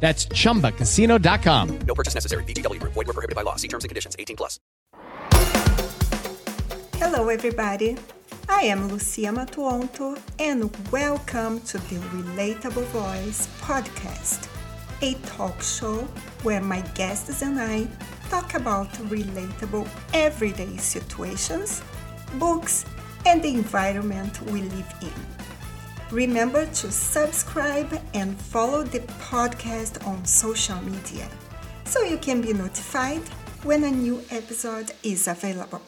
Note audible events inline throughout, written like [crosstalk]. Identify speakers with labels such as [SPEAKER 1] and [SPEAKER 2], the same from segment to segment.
[SPEAKER 1] That's chumbacasino.com.
[SPEAKER 2] No purchase necessary. VGW Group. Void were prohibited by law. See terms and conditions. 18 plus.
[SPEAKER 3] Hello, everybody. I am Lucia Matuonto, and welcome to the Relatable Voice podcast, a talk show where my guests and I talk about relatable everyday situations, books, and the environment we live in. Remember to subscribe and follow the podcast on social media so you can be notified when a new episode is available.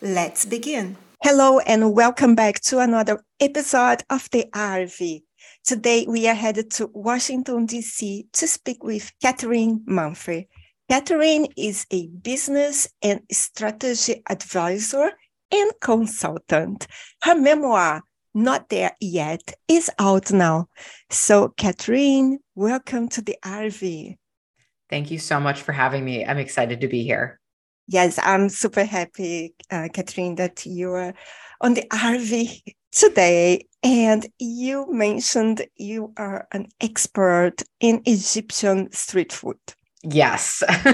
[SPEAKER 3] Let's begin. Hello, and welcome back to another episode of the RV. Today, we are headed to Washington, D.C. to speak with Catherine Manfre. Catherine is a business and strategy advisor and consultant. Her memoir, not there yet is out now. So, Catherine, welcome to the RV.
[SPEAKER 4] Thank you so much for having me. I'm excited to be here.
[SPEAKER 3] Yes, I'm super happy, uh, Catherine, that you are on the RV today. And you mentioned you are an expert in Egyptian street food.
[SPEAKER 4] Yes. [laughs]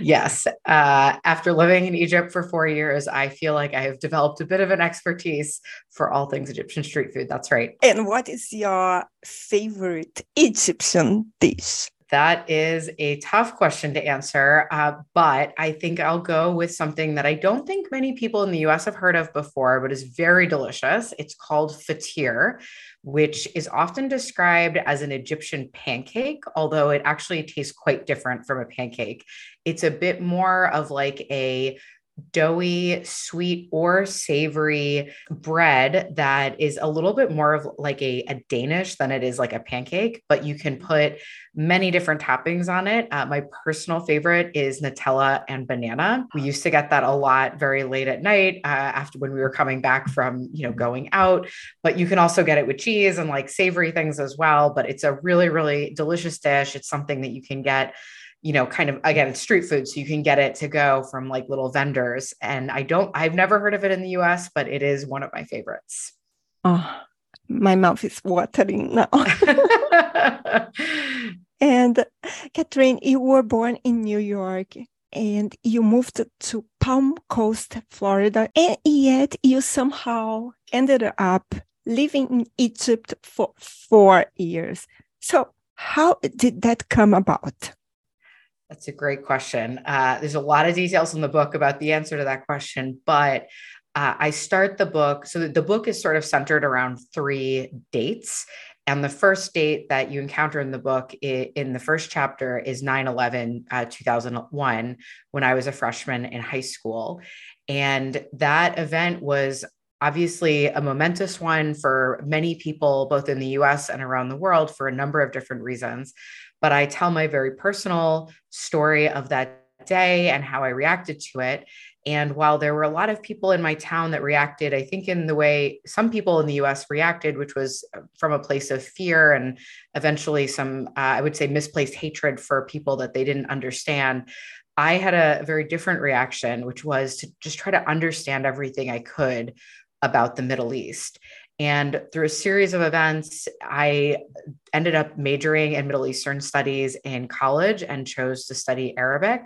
[SPEAKER 4] yes. Uh, after living in Egypt for four years, I feel like I have developed a bit of an expertise for all things Egyptian street food. That's right.
[SPEAKER 3] And what is your favorite Egyptian dish?
[SPEAKER 4] That is a tough question to answer, uh, but I think I'll go with something that I don't think many people in the US have heard of before, but is very delicious. It's called fatir, which is often described as an Egyptian pancake, although it actually tastes quite different from a pancake. It's a bit more of like a doughy, sweet, or savory bread that is a little bit more of like a, a, Danish than it is like a pancake, but you can put many different toppings on it. Uh, my personal favorite is Nutella and banana. We used to get that a lot very late at night uh, after when we were coming back from, you know, going out, but you can also get it with cheese and like savory things as well. But it's a really, really delicious dish. It's something that you can get you know, kind of again, it's street food. So you can get it to go from like little vendors. And I don't, I've never heard of it in the US, but it is one of my favorites.
[SPEAKER 3] Oh, my mouth is watering now. [laughs] and Catherine, you were born in New York and you moved to Palm Coast, Florida, and yet you somehow ended up living in Egypt for four years. So, how did that come about?
[SPEAKER 4] That's a great question. Uh, there's a lot of details in the book about the answer to that question, but uh, I start the book. So the book is sort of centered around three dates. And the first date that you encounter in the book in the first chapter is 9 11, uh, 2001, when I was a freshman in high school. And that event was obviously a momentous one for many people, both in the US and around the world, for a number of different reasons but I tell my very personal story of that day and how I reacted to it. And while there were a lot of people in my town that reacted, I think in the way some people in the US reacted, which was from a place of fear and eventually some, uh, I would say, misplaced hatred for people that they didn't understand. I had a very different reaction, which was to just try to understand everything I could about the Middle East. And through a series of events, I ended up majoring in Middle Eastern studies in college and chose to study Arabic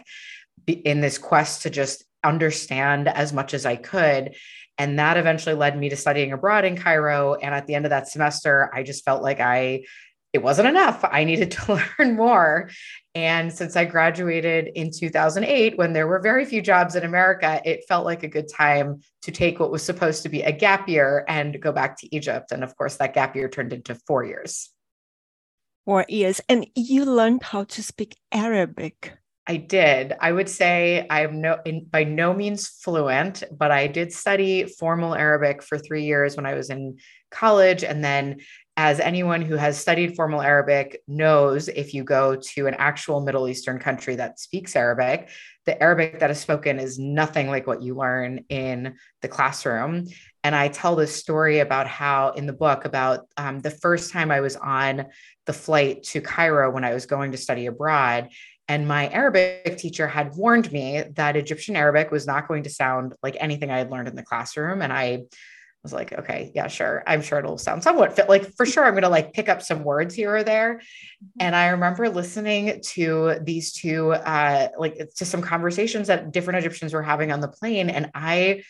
[SPEAKER 4] in this quest to just understand as much as I could. And that eventually led me to studying abroad in Cairo. And at the end of that semester, I just felt like I it wasn't enough. I needed to [laughs] learn more. And since I graduated in 2008, when there were very few jobs in America, it felt like a good time to take what was supposed to be a gap year and go back to Egypt. And of course, that gap year turned into four years.
[SPEAKER 3] Four years. And you learned how to speak Arabic.
[SPEAKER 4] I did. I would say I'm no in, by no means fluent, but I did study formal Arabic for three years when I was in college, and then as anyone who has studied formal Arabic knows, if you go to an actual Middle Eastern country that speaks Arabic, the Arabic that is spoken is nothing like what you learn in the classroom. And I tell this story about how, in the book, about um, the first time I was on the flight to Cairo when I was going to study abroad. And my Arabic teacher had warned me that Egyptian Arabic was not going to sound like anything I had learned in the classroom. And I was like, okay, yeah, sure. I'm sure it'll sound somewhat fit. Like for sure, I'm going to like pick up some words here or there. Mm-hmm. And I remember listening to these two, uh, like to some conversations that different Egyptians were having on the plane. And I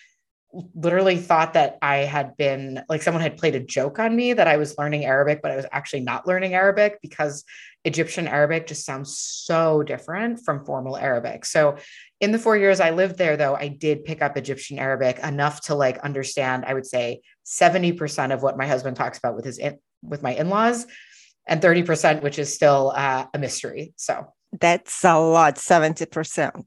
[SPEAKER 4] literally thought that I had been like someone had played a joke on me that I was learning Arabic, but I was actually not learning Arabic because Egyptian Arabic just sounds so different from formal Arabic. So in the four years I lived there, though, I did pick up Egyptian Arabic enough to like understand, I would say 70% of what my husband talks about with his in, with my in-laws and 30%, which is still uh, a mystery. So
[SPEAKER 3] that's a lot, 70%.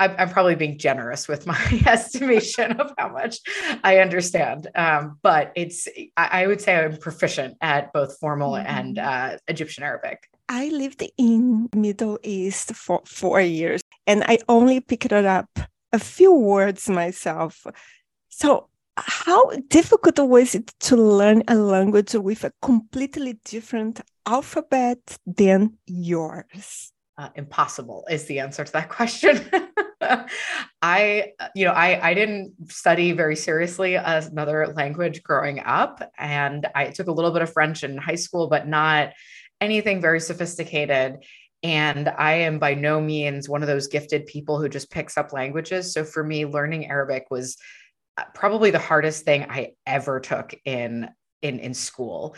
[SPEAKER 4] I'm, I'm probably being generous with my [laughs] estimation of how much I understand. Um, but it's, I, I, would say I'm proficient at both formal mm-hmm. and uh, Egyptian Arabic.
[SPEAKER 3] I lived in Middle East for four years and I only picked it up a few words myself. So how difficult was it to learn a language with a completely different alphabet than yours?
[SPEAKER 4] Uh, impossible is the answer to that question. [laughs] [laughs] I, you know, I, I didn't study very seriously another language growing up. And I took a little bit of French in high school, but not anything very sophisticated. And I am by no means one of those gifted people who just picks up languages. So for me, learning Arabic was uh, probably the hardest thing I ever took in in in school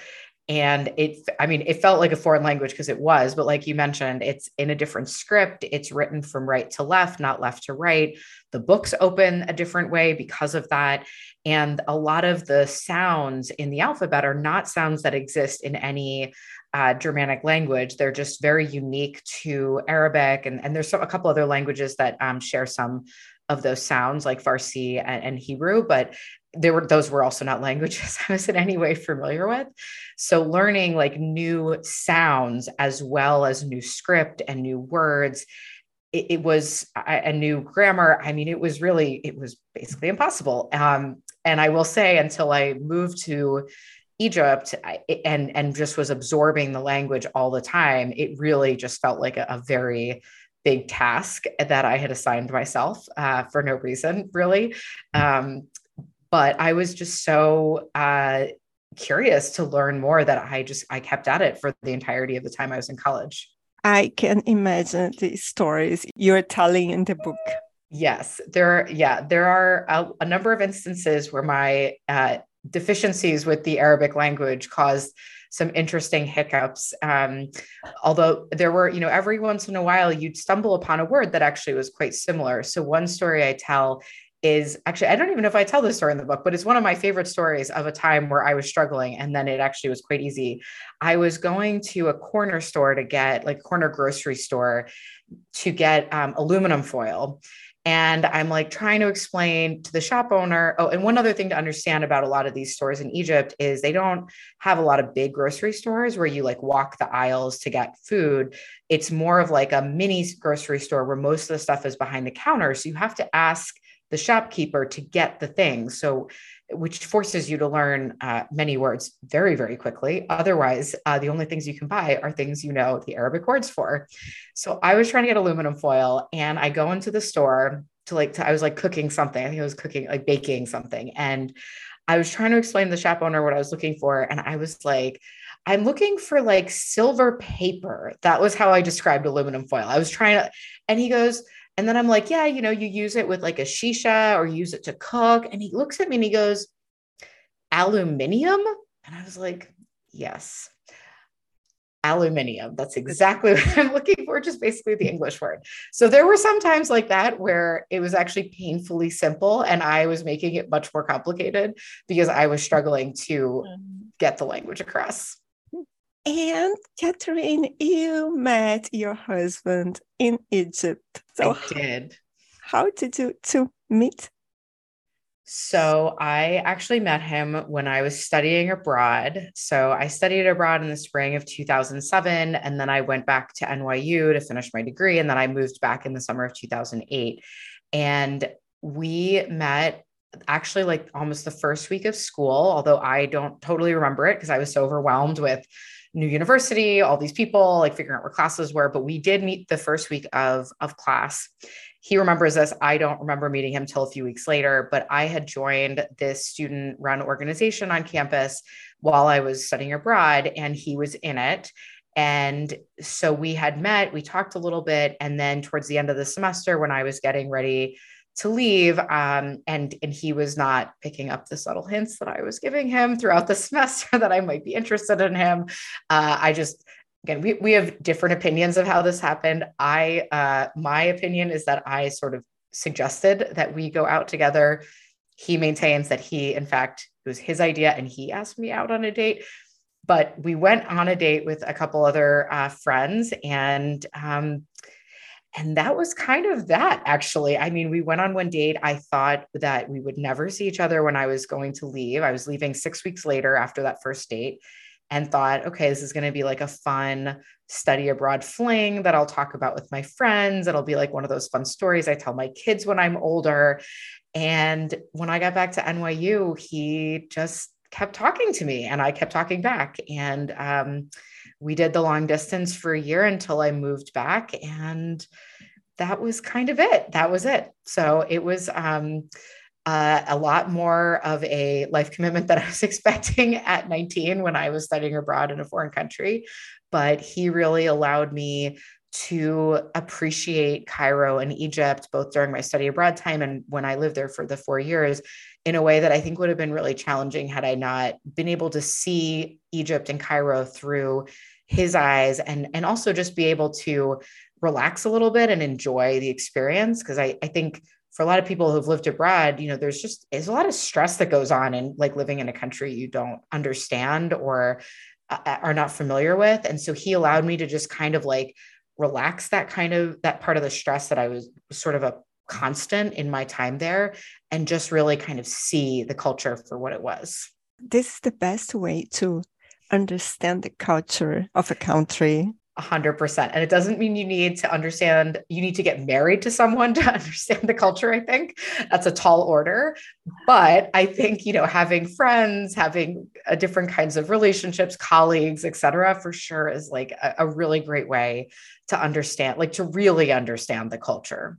[SPEAKER 4] and it i mean it felt like a foreign language because it was but like you mentioned it's in a different script it's written from right to left not left to right the books open a different way because of that and a lot of the sounds in the alphabet are not sounds that exist in any uh, Germanic language. They're just very unique to Arabic, and, and there's some, a couple other languages that um, share some of those sounds, like Farsi and, and Hebrew. But there were those were also not languages [laughs] I was in any way familiar with. So learning like new sounds as well as new script and new words, it, it was a, new grammar. I mean, it was really it was basically impossible. Um, and I will say, until I moved to Egypt and and just was absorbing the language all the time, it really just felt like a, a very big task that I had assigned myself uh, for no reason, really. Um, but I was just so uh, curious to learn more that I just I kept at it for the entirety of the time I was in college.
[SPEAKER 3] I can imagine the stories you're telling in the book.
[SPEAKER 4] Yes, there. Yeah, there are a, a number of instances where my uh, deficiencies with the Arabic language caused some interesting hiccups. Um, although there were, you know, every once in a while you'd stumble upon a word that actually was quite similar. So one story I tell is actually, I don't even know if I tell this story in the book, but it's one of my favorite stories of a time where I was struggling and then it actually was quite easy. I was going to a corner store to get, like, corner grocery store to get um, aluminum foil. And I'm like trying to explain to the shop owner. Oh, and one other thing to understand about a lot of these stores in Egypt is they don't have a lot of big grocery stores where you like walk the aisles to get food. It's more of like a mini grocery store where most of the stuff is behind the counter. So you have to ask the shopkeeper to get the thing. So, which forces you to learn uh, many words very, very quickly. Otherwise, uh, the only things you can buy are things you know the Arabic words for. So, I was trying to get aluminum foil, and I go into the store to like, to, I was like cooking something. I think I was cooking, like baking something. And I was trying to explain to the shop owner what I was looking for. And I was like, I'm looking for like silver paper. That was how I described aluminum foil. I was trying to, and he goes, and then I'm like, yeah, you know, you use it with like a shisha or use it to cook. And he looks at me and he goes, aluminium? And I was like, yes, aluminium. That's exactly [laughs] what I'm looking for, just basically the English word. So there were some times like that where it was actually painfully simple and I was making it much more complicated because I was struggling to mm-hmm. get the language across.
[SPEAKER 3] And Catherine, you met your husband in Egypt.
[SPEAKER 4] So I did.
[SPEAKER 3] How did you to meet?
[SPEAKER 4] So I actually met him when I was studying abroad. So I studied abroad in the spring of 2007. And then I went back to NYU to finish my degree. And then I moved back in the summer of 2008. And we met actually like almost the first week of school, although I don't totally remember it because I was so overwhelmed with new university, all these people, like figuring out where classes were. But we did meet the first week of, of class. He remembers this. I don't remember meeting him till a few weeks later, but I had joined this student run organization on campus while I was studying abroad, and he was in it. And so we had met, we talked a little bit. And then towards the end of the semester, when I was getting ready to leave um, and and he was not picking up the subtle hints that i was giving him throughout the [laughs] semester that i might be interested in him. Uh, i just again we, we have different opinions of how this happened. I uh, my opinion is that i sort of suggested that we go out together. He maintains that he in fact it was his idea and he asked me out on a date. But we went on a date with a couple other uh, friends and um, and that was kind of that actually. I mean we went on one date. I thought that we would never see each other when i was going to leave. I was leaving six weeks later after that first date and thought okay this is going to be like a fun study abroad fling that i'll talk about with my friends. It'll be like one of those fun stories i tell my kids when i'm older. And when i got back to nyu he just kept talking to me and i kept talking back. And um, we did the long distance for a year until I moved back. And that was kind of it. That was it. So it was um, uh, a lot more of a life commitment that [laughs] I was expecting at 19 when I was studying abroad in a foreign country. But he really allowed me to appreciate Cairo and Egypt, both during my study abroad time and when I lived there for the four years, in a way that I think would have been really challenging had I not been able to see Egypt and Cairo through his eyes and and also just be able to relax a little bit and enjoy the experience. Because I, I think for a lot of people who've lived abroad you know there's just there's a lot of stress that goes on in like living in a country you don't understand or uh, uh, are not familiar with. And so he allowed me to just kind of like relax that kind of that part of the stress that i was sort of a constant in my time there and just really kind of see the culture for what it was.
[SPEAKER 3] This is the best way to understand the culture of a country.
[SPEAKER 4] 100%. And it doesn't mean you need to understand, you need to get married to someone [laughs] to understand the culture, I think. That's a tall order. But I think, you know, having friends, having a uh, different kinds of relationships, colleagues, etc., for sure is like a, a really great way to understand, like to really understand the culture.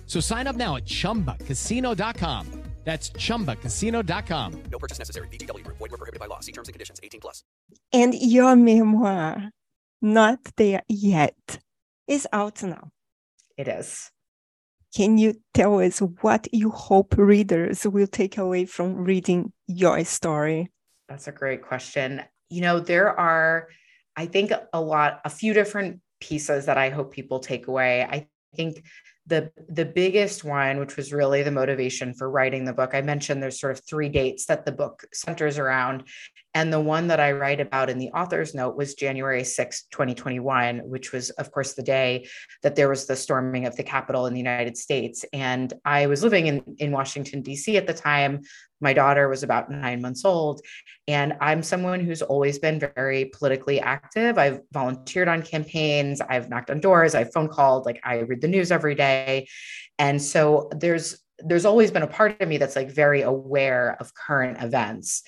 [SPEAKER 1] So sign up now at ChumbaCasino.com. That's ChumbaCasino.com.
[SPEAKER 2] No purchase necessary. VGW. Void were prohibited by law. See terms and conditions. 18 plus.
[SPEAKER 3] And your memoir, Not There Yet, is out now.
[SPEAKER 4] It is.
[SPEAKER 3] Can you tell us what you hope readers will take away from reading your story?
[SPEAKER 4] That's a great question. You know, there are, I think, a lot, a few different pieces that I hope people take away. I think the the biggest one which was really the motivation for writing the book i mentioned there's sort of three dates that the book centers around and the one that i write about in the author's note was january 6 2021 which was of course the day that there was the storming of the capitol in the united states and i was living in in washington d.c at the time my daughter was about nine months old. And I'm someone who's always been very politically active. I've volunteered on campaigns, I've knocked on doors, I've phone called, like I read the news every day. And so there's there's always been a part of me that's like very aware of current events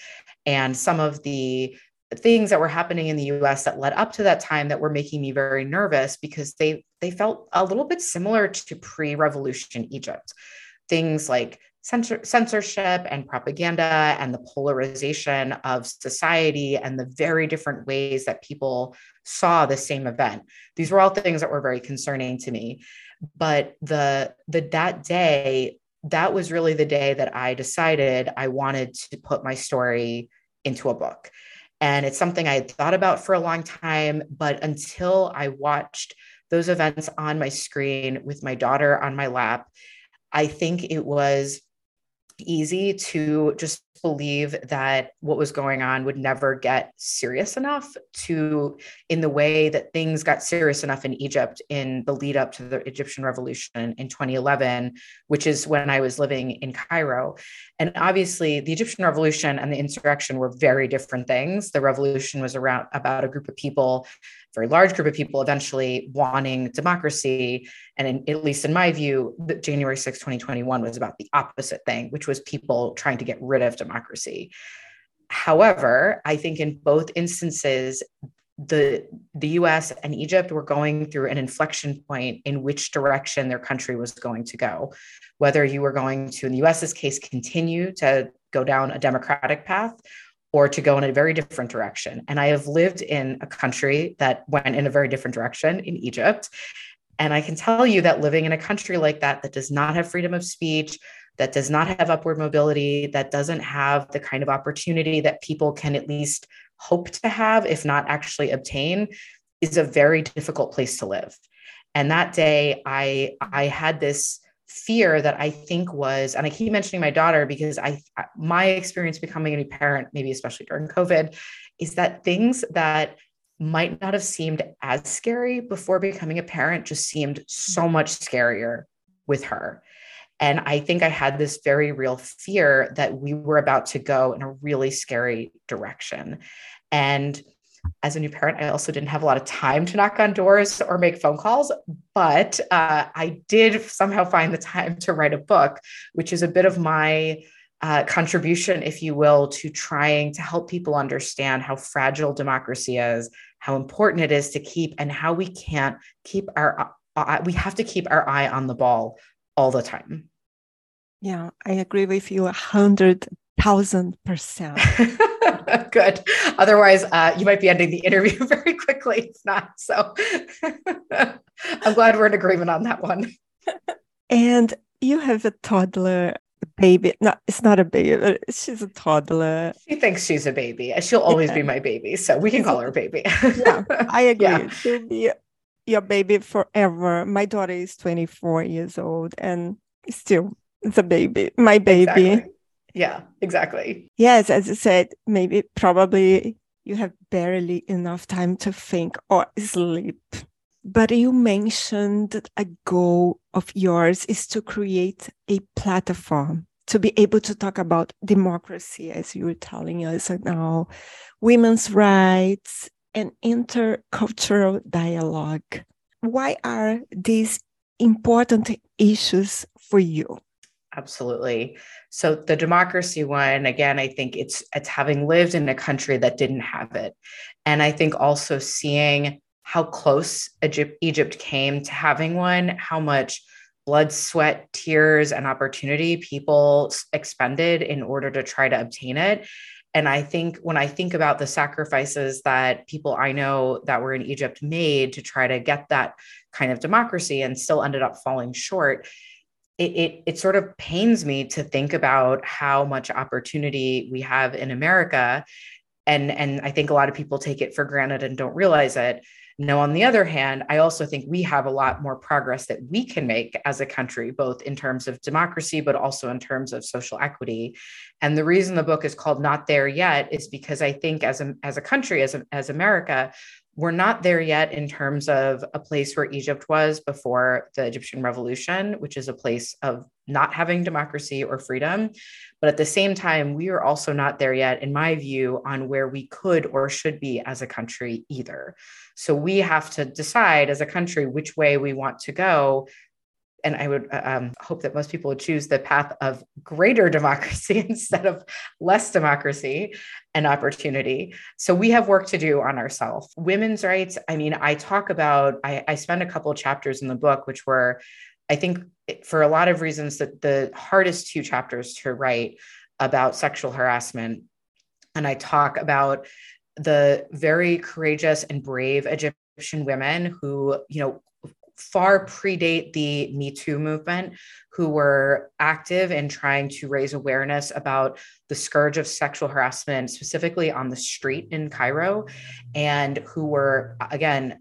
[SPEAKER 4] and some of the things that were happening in the US that led up to that time that were making me very nervous because they they felt a little bit similar to pre-revolution Egypt. Things like censor, censorship and propaganda and the polarization of society and the very different ways that people saw the same event. These were all things that were very concerning to me. But the the that day, that was really the day that I decided I wanted to put my story into a book. And it's something I had thought about for a long time, but until I watched those events on my screen with my daughter on my lap, I think it was easy to just believe that what was going on would never get serious enough to in the way that things got serious enough in Egypt in the lead up to the Egyptian revolution in 2011 which is when I was living in Cairo. And obviously the Egyptian revolution and the insurrection were very different things. The revolution was around about a group of people very large group of people eventually wanting democracy. And in, at least in my view, January 6, 2021 was about the opposite thing, which was people trying to get rid of democracy. However, I think in both instances, the the US and Egypt were going through an inflection point in which direction their country was going to go. Whether you were going to, in the US's case, continue to go down a democratic path or to go in a very different direction. And I have lived in a country that went in a very different direction in Egypt. And I can tell you that living in a country like that, that does not have freedom of speech, that does not have upward mobility, that doesn't have the kind of opportunity that people can at least hope to have, if not actually obtain, is a very difficult place to live. And that day, I I had this fear that I think was, and I keep mentioning my daughter because I, my experience becoming a new parent, maybe especially during COVID, is that things that might not have seemed as scary before becoming a parent just seemed so much scarier with her. And I think I had this very real fear that we were about to go in a really scary direction. And as a new parent, I also didn't have a lot of time to knock on doors or make phone calls, but uh, I did somehow find the time to write a book, which is a bit of my uh, contribution, if you will, to trying to help people understand how fragile democracy is, how important it is to keep, and how we can't keep our, uh, we have to keep our eye on the ball all the time.
[SPEAKER 3] Yeah, I agree with you a hundred thousand percent. [laughs]
[SPEAKER 4] Good. Otherwise, uh, you might be ending the interview [laughs] very quickly. It's not. So [laughs] I'm glad we're in agreement on that one.
[SPEAKER 3] And you have a toddler baby. No, it's not a baby. She's a toddler.
[SPEAKER 4] She thinks she's a baby. She'll always yeah. be my baby. So we can call her a baby.
[SPEAKER 3] yeah, I agree. Yeah. She'll be your baby forever. My daughter is 24 years old and still the baby, my baby.
[SPEAKER 4] Exactly yeah exactly.
[SPEAKER 3] Yes as i said maybe probably you have barely enough time to think or sleep. But you mentioned a goal of yours is to create a platform to be able to talk about democracy as you were telling us now women's rights and intercultural dialogue. Why are these important issues for you
[SPEAKER 4] absolutely. So the democracy one again i think it's it's having lived in a country that didn't have it. And i think also seeing how close egypt, egypt came to having one how much blood sweat tears and opportunity people expended in order to try to obtain it. And i think when i think about the sacrifices that people i know that were in egypt made to try to get that kind of democracy and still ended up falling short it, it, it sort of pains me to think about how much opportunity we have in America. And, and I think a lot of people take it for granted and don't realize it. Now, on the other hand, I also think we have a lot more progress that we can make as a country, both in terms of democracy, but also in terms of social equity. And the reason the book is called Not There Yet is because I think as a, as a country, as, a, as America, we're not there yet in terms of a place where Egypt was before the Egyptian revolution, which is a place of not having democracy or freedom. But at the same time, we are also not there yet, in my view, on where we could or should be as a country either. So we have to decide as a country which way we want to go and I would uh, um, hope that most people would choose the path of greater [laughs] democracy instead of less democracy. and opportunity. So we have work to do on ourselves. Women's rights, I mean, I talk about, I, I spend a couple chapters in the book, which were, I think, for a lot of reasons, that the hardest two chapters to write about sexual harassment. And I talk about the very courageous and brave Egyptian women who, you know, far predate the Me Too movement, who were active in trying to raise awareness about the scourge of sexual harassment, specifically on the street in Cairo, and who were, again,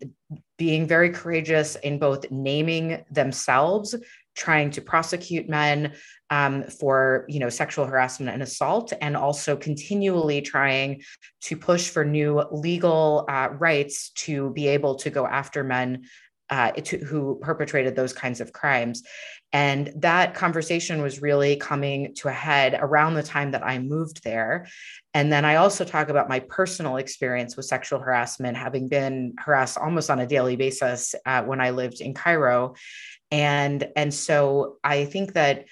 [SPEAKER 4] being very courageous in both naming themselves trying to prosecute men um, for you know sexual harassment and assault and also continually trying to push for new legal uh, rights to be able to go after men uh, to, who perpetrated those kinds of crimes. And that conversation was really coming to a head around the time that I moved there. And then I also talk about my personal experience with sexual harassment, having been harassed almost on a daily basis uh, when I lived in Cairo. And, and so I think that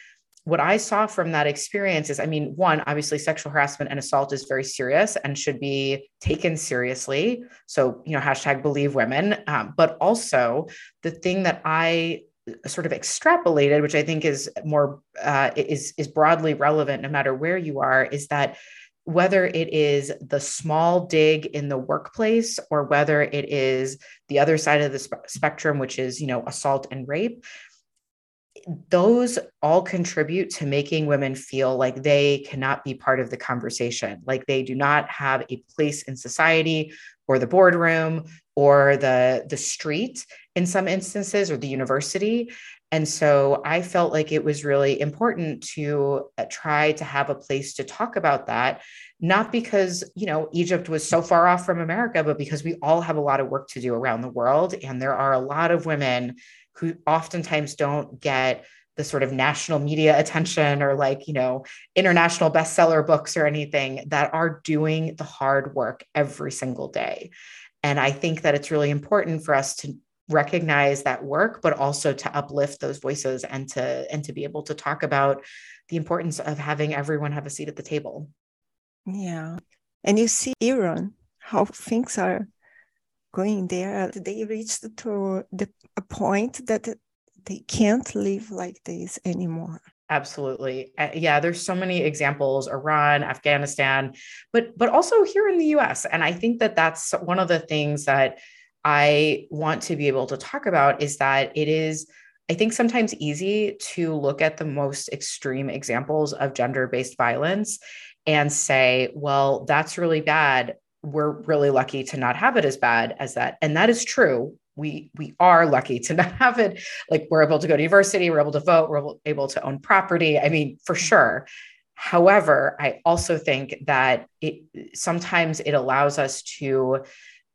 [SPEAKER 4] what I saw from that experience is I mean, one, obviously, sexual harassment and assault is very serious and should be taken seriously. So, you know, hashtag believe women. Um, but also, the thing that I sort of extrapolated, which I think is more uh, is is broadly relevant no matter where you are, is that whether it is the small dig in the workplace or whether it is the other side of the sp- spectrum, which is you know assault and rape, those all contribute to making women feel like they cannot be part of the conversation, like they do not have a place in society or the boardroom or the, the street in some instances or the university. And so I felt like it was really important to uh, try to have a place to talk about that, not because, you know, Egypt was so far off from America, but because we all have a lot of work to do around the world. And there are a lot of women who oftentimes don't get the sort of national media attention or like you know international bestseller books or anything that are doing the hard work every single day. And i think that it's really important for us to recognize that work but also to uplift those voices and to and to be able to talk about the importance of having everyone have a seat at the table.
[SPEAKER 3] Yeah. And you see iran how things are going there they reached to the a point that they can't live like this anymore
[SPEAKER 4] absolutely uh, yeah there's so many examples iran afghanistan but but also here in the us and i think that that's one of the things that i want to be able to talk about is that it is I think sometimes easy to look at the most extreme examples of gender based violence and say, well, that's really bad. We're really lucky to not have it as bad as that. And that is true we we are lucky to [laughs] not have it like we're able to go to university we're able to vote we're able to own property i mean for mm-hmm. sure however i also think that it sometimes it allows us to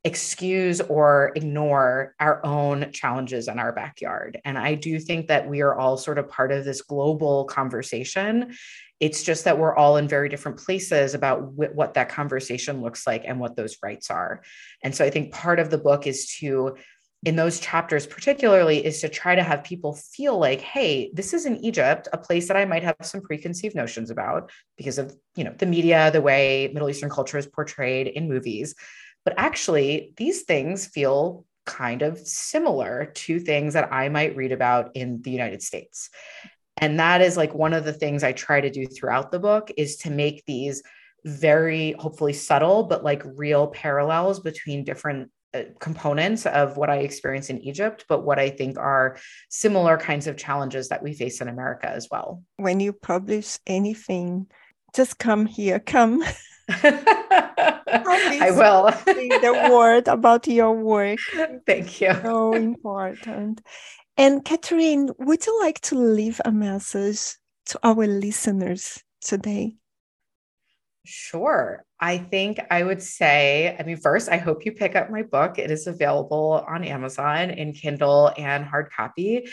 [SPEAKER 4] excuse or ignore our own challenges in our backyard. And i do think that we are all sort of part of this global conversation. It's just that we're all in very different places about wh- what that conversation looks like and what those rights are. And so I think part of the book is to in those chapters particularly is to try to have people feel like hey this is in egypt a place that i might have some preconceived notions about because of you know the media the way middle eastern culture is portrayed in movies but actually these things feel kind of similar to things that i might read about in the united states and that is like one of the things i try to do throughout the book is to make these very hopefully subtle but like real parallels between different uh, components of what I experienced in Egypt, but what I think are similar kinds of challenges that we face in America as well.
[SPEAKER 3] When you publish anything, just come here, come. [laughs] I
[SPEAKER 4] will.
[SPEAKER 3] the [laughs] word about your work.
[SPEAKER 4] Thank you.
[SPEAKER 3] So important. And Catherine, would you like to leave a message to our listeners today?
[SPEAKER 4] Sure. I think I would say, I mean, first, I hope you pick up my book. It is available on Amazon in Kindle and hard copy.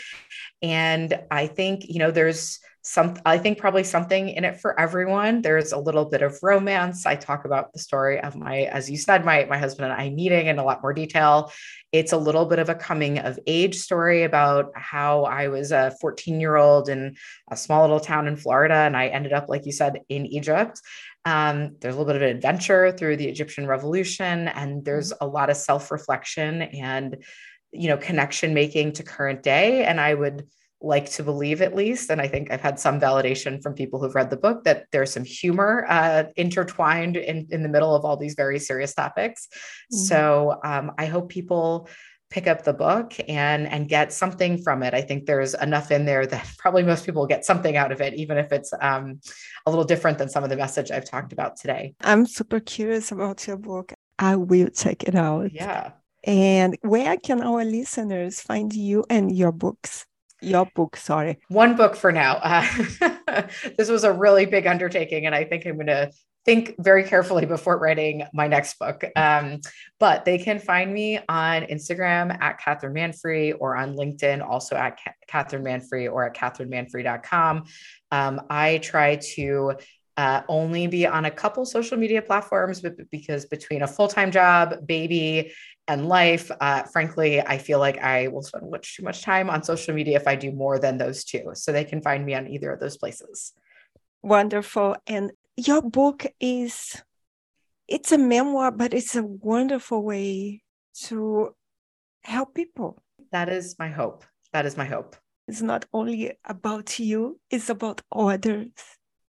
[SPEAKER 4] And I think, you know, there's some, I think probably something in it for everyone. There's a little bit of romance. I talk about the story of my, as you said, my, my husband and I meeting in a lot more detail. It's a little bit of a coming of age story about how I was a 14 year old in a small little town in Florida and I ended up, like you said, in Egypt Um, there's a little bit of an adventure through the Egyptian revolution, and there's a lot of self reflection and, you know, connection making to current day. And I would like to believe at least and i think i've had some validation from people who've read the book that there's some humor uh, intertwined in, in the middle of all these very serious topics. Mm-hmm. so um, i hope people pick up the book and and get something from it. I think there's enough in there that [laughs] probably most people get something out of it even if it's um, a little different than some of the message i've talked about today.
[SPEAKER 3] I'm super curious about your book. I will check it out.
[SPEAKER 4] Yeah.
[SPEAKER 3] And where can our listeners find you and your books your book sorry.
[SPEAKER 4] One book for now. Uh, [laughs] this was a really big undertaking and i think i'm going to think very carefully before writing my next book. Um, but they can find me on instagram at catherine manfre or on linkedin also at catherine manfre or at catherinemanfre.com um, i try to uh, only be on a couple social media platforms but because between a full-time job baby and life. Uh, frankly, I feel like I will spend much too much time on social media if I do more than those two. So they can find me on either of those places.
[SPEAKER 3] Wonderful. And your book is it's a memoir, but it's a wonderful way to help people.
[SPEAKER 4] That is my hope. That is my hope.
[SPEAKER 3] It's not only about you, it's about others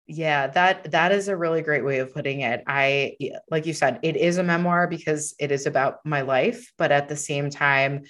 [SPEAKER 4] yeah that that is a really great way of putting it. I like you said it is a memoir because it is about my life but at the same time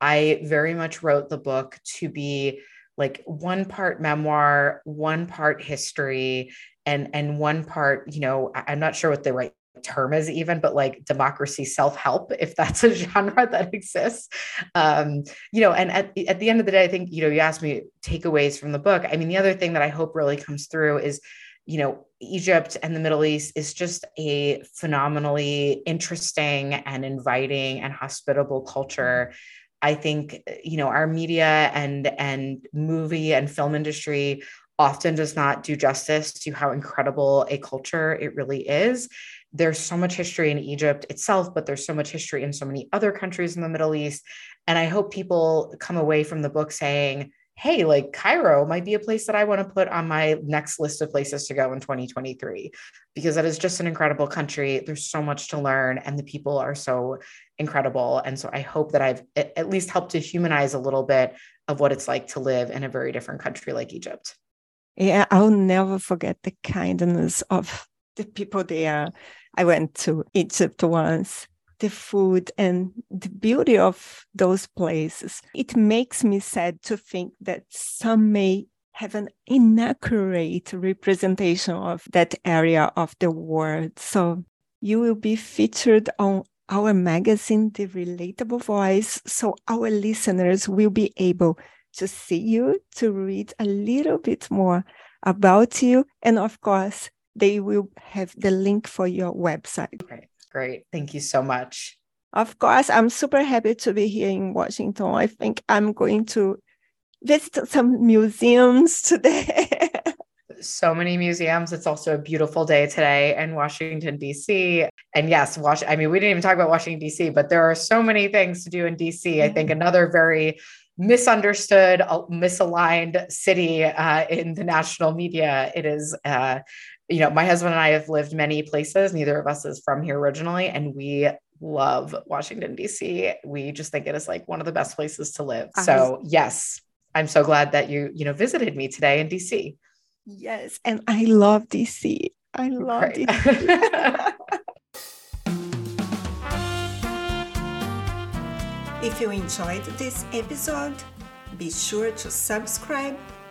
[SPEAKER 4] i very much wrote the book to be like one part memoir one part history and and one part you know i'm not sure what the right term is even but like democracy self-help if that's a [laughs] genre that exists. Um you know and at, at the end of the day i think you know you asked me takeaways from the book. I mean the other thing that i hope really comes through is you know egypt and the middle east is just a phenomenally interesting and inviting and hospitable culture. I think you know our media and and movie and film industry often does not do justice to how incredible a culture it really is there's so much history in Egypt itself, but there's so much history in so many other countries in the Middle East. And I hope people come away from the book saying, hey, like Cairo might be a place that I want to put on my next list of places to go in 2023 because that is just an incredible country. There's so much to learn, and the people are so incredible. And so I hope that I've at least helped to humanize a little bit of what it's like to live in a very different country like Egypt.
[SPEAKER 3] Yeah, I'll never forget the kindness of the people there. I went to Egypt once. The food and the beauty of those places. It makes me sad to think that some may have an inaccurate representation of that area of the world. So you will be featured on our magazine, The Relatable Voice, so our listeners will be able to see you, to read a little bit more about you, and of course, they will have the link for your website.
[SPEAKER 4] Great. Great. Thank you so much.
[SPEAKER 3] Of course, I'm super happy to be here in Washington. I think I'm going to visit some museums [laughs] today.
[SPEAKER 4] so many museums. It's also a beautiful day today in Washington, D.C. And yes, Wash- I mean, we didn't even talk about Washington, D.C., but there are so many things to do in D.C. I think another very misunderstood, uh, misaligned city uh, in the national media. It is uh, you know, my husband and I have lived many places. Neither of us is from here originally, and we love Washington, D.C. We just think it is like one of the best places to live. Uh-huh. So, yes, I'm so glad that you, you know, visited me today in D.C.
[SPEAKER 3] Yes, and I love D.C. I love right. DC. [laughs]
[SPEAKER 5] if you enjoyed this episode, be sure to subscribe